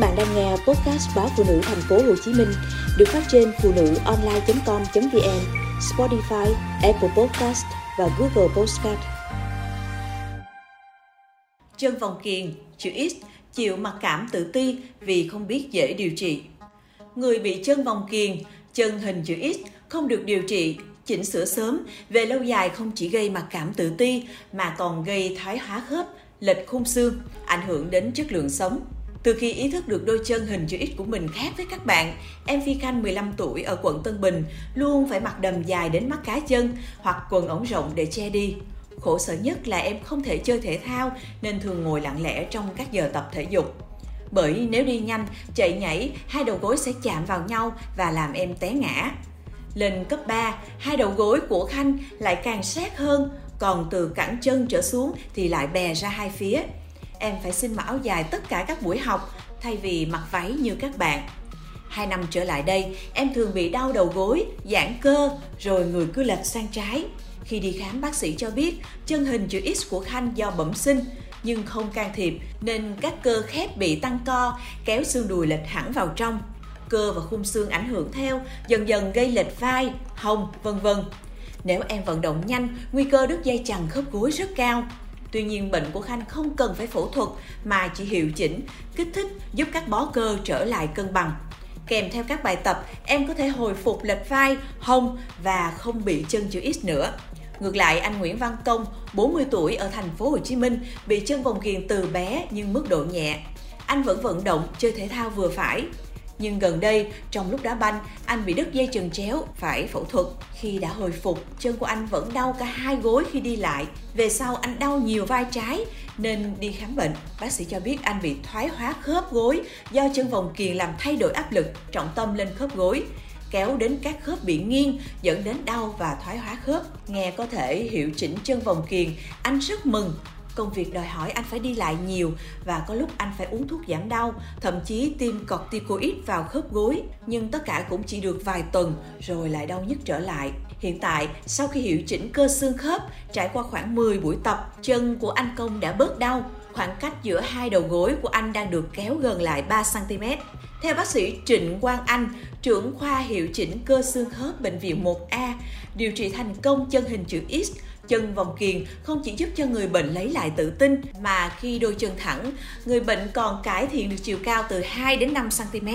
bạn đang nghe podcast báo phụ nữ thành phố Hồ Chí Minh được phát trên phụ nữ online.com.vn, Spotify, Apple Podcast và Google Podcast. Chân vòng kiềng, chữ X, chịu mặc cảm tự ti vì không biết dễ điều trị. Người bị chân vòng kiềng, chân hình chữ X không được điều trị chỉnh sửa sớm, về lâu dài không chỉ gây mặc cảm tự ti mà còn gây thoái hóa khớp, lệch khung xương, ảnh hưởng đến chất lượng sống. Từ khi ý thức được đôi chân hình chữ X của mình khác với các bạn, em Phi Khanh 15 tuổi ở quận Tân Bình luôn phải mặc đầm dài đến mắt cá chân hoặc quần ống rộng để che đi. Khổ sở nhất là em không thể chơi thể thao nên thường ngồi lặng lẽ trong các giờ tập thể dục. Bởi nếu đi nhanh, chạy nhảy, hai đầu gối sẽ chạm vào nhau và làm em té ngã. Lên cấp 3, hai đầu gối của Khanh lại càng sát hơn, còn từ cẳng chân trở xuống thì lại bè ra hai phía. Em phải xin mặc áo dài tất cả các buổi học thay vì mặc váy như các bạn. Hai năm trở lại đây, em thường bị đau đầu gối, giãn cơ, rồi người cứ lệch sang trái. Khi đi khám bác sĩ cho biết chân hình chữ X của Khanh do bẩm sinh, nhưng không can thiệp nên các cơ khép bị tăng co, kéo xương đùi lệch hẳn vào trong cơ và khung xương ảnh hưởng theo, dần dần gây lệch vai, hông, vân vân. Nếu em vận động nhanh, nguy cơ đứt dây chằng khớp gối rất cao. Tuy nhiên bệnh của Khanh không cần phải phẫu thuật mà chỉ hiệu chỉnh, kích thích giúp các bó cơ trở lại cân bằng. Kèm theo các bài tập, em có thể hồi phục lệch vai, hông và không bị chân chữ X nữa. Ngược lại, anh Nguyễn Văn Công, 40 tuổi ở thành phố Hồ Chí Minh, bị chân vòng kiềng từ bé nhưng mức độ nhẹ. Anh vẫn vận động, chơi thể thao vừa phải. Nhưng gần đây, trong lúc đá banh, anh bị đứt dây chằng chéo, phải phẫu thuật. Khi đã hồi phục, chân của anh vẫn đau cả hai gối khi đi lại. Về sau anh đau nhiều vai trái nên đi khám bệnh. Bác sĩ cho biết anh bị thoái hóa khớp gối do chân vòng kiềng làm thay đổi áp lực, trọng tâm lên khớp gối kéo đến các khớp bị nghiêng dẫn đến đau và thoái hóa khớp. Nghe có thể hiệu chỉnh chân vòng kiềng, anh rất mừng công việc đòi hỏi anh phải đi lại nhiều và có lúc anh phải uống thuốc giảm đau, thậm chí tiêm corticoid vào khớp gối, nhưng tất cả cũng chỉ được vài tuần rồi lại đau nhức trở lại. Hiện tại, sau khi hiệu chỉnh cơ xương khớp, trải qua khoảng 10 buổi tập, chân của anh Công đã bớt đau, khoảng cách giữa hai đầu gối của anh đang được kéo gần lại 3 cm. Theo bác sĩ Trịnh Quang Anh, trưởng khoa hiệu chỉnh cơ xương khớp bệnh viện 1A, điều trị thành công chân hình chữ X chân vòng kiềng không chỉ giúp cho người bệnh lấy lại tự tin mà khi đôi chân thẳng, người bệnh còn cải thiện được chiều cao từ 2 đến 5 cm.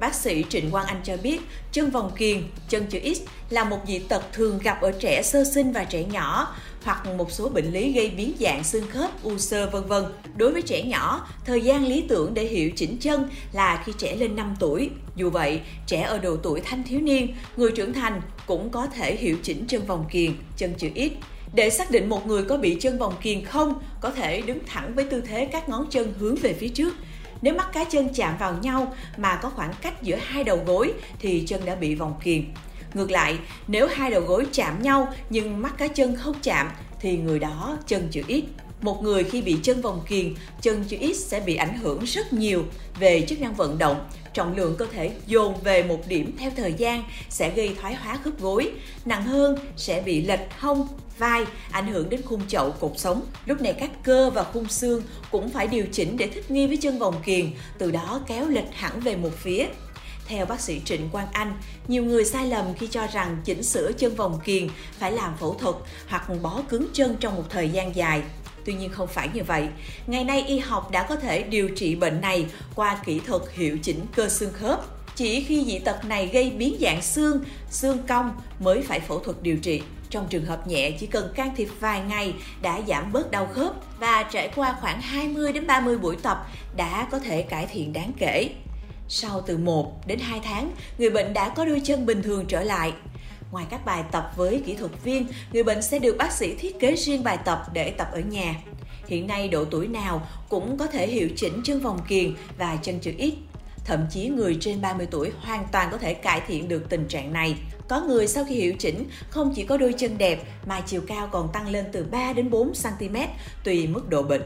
Bác sĩ Trịnh Quang Anh cho biết, chân vòng kiềng, chân chữ X là một dị tật thường gặp ở trẻ sơ sinh và trẻ nhỏ hoặc một số bệnh lý gây biến dạng xương khớp, u xơ vân vân. Đối với trẻ nhỏ, thời gian lý tưởng để hiệu chỉnh chân là khi trẻ lên 5 tuổi. Dù vậy, trẻ ở độ tuổi thanh thiếu niên, người trưởng thành cũng có thể hiệu chỉnh chân vòng kiềng, chân chữ X. Để xác định một người có bị chân vòng kiềng không, có thể đứng thẳng với tư thế các ngón chân hướng về phía trước. Nếu mắt cá chân chạm vào nhau mà có khoảng cách giữa hai đầu gối thì chân đã bị vòng kiềng. Ngược lại, nếu hai đầu gối chạm nhau nhưng mắt cá chân không chạm thì người đó chân chữ ít. Một người khi bị chân vòng kiềng, chân chữ X sẽ bị ảnh hưởng rất nhiều về chức năng vận động, trọng lượng cơ thể dồn về một điểm theo thời gian sẽ gây thoái hóa khớp gối, nặng hơn sẽ bị lệch hông, vai, ảnh hưởng đến khung chậu cột sống. Lúc này các cơ và khung xương cũng phải điều chỉnh để thích nghi với chân vòng kiềng, từ đó kéo lệch hẳn về một phía. Theo bác sĩ Trịnh Quang Anh, nhiều người sai lầm khi cho rằng chỉnh sửa chân vòng kiềng phải làm phẫu thuật hoặc bó cứng chân trong một thời gian dài. Tuy nhiên không phải như vậy. Ngày nay y học đã có thể điều trị bệnh này qua kỹ thuật hiệu chỉnh cơ xương khớp. Chỉ khi dị tật này gây biến dạng xương, xương cong mới phải phẫu thuật điều trị. Trong trường hợp nhẹ chỉ cần can thiệp vài ngày đã giảm bớt đau khớp và trải qua khoảng 20 đến 30 buổi tập đã có thể cải thiện đáng kể. Sau từ 1 đến 2 tháng, người bệnh đã có đôi chân bình thường trở lại. Ngoài các bài tập với kỹ thuật viên, người bệnh sẽ được bác sĩ thiết kế riêng bài tập để tập ở nhà. Hiện nay độ tuổi nào cũng có thể hiệu chỉnh chân vòng kiềng và chân chữ X. Thậm chí người trên 30 tuổi hoàn toàn có thể cải thiện được tình trạng này. Có người sau khi hiệu chỉnh không chỉ có đôi chân đẹp mà chiều cao còn tăng lên từ 3 đến 4 cm tùy mức độ bệnh.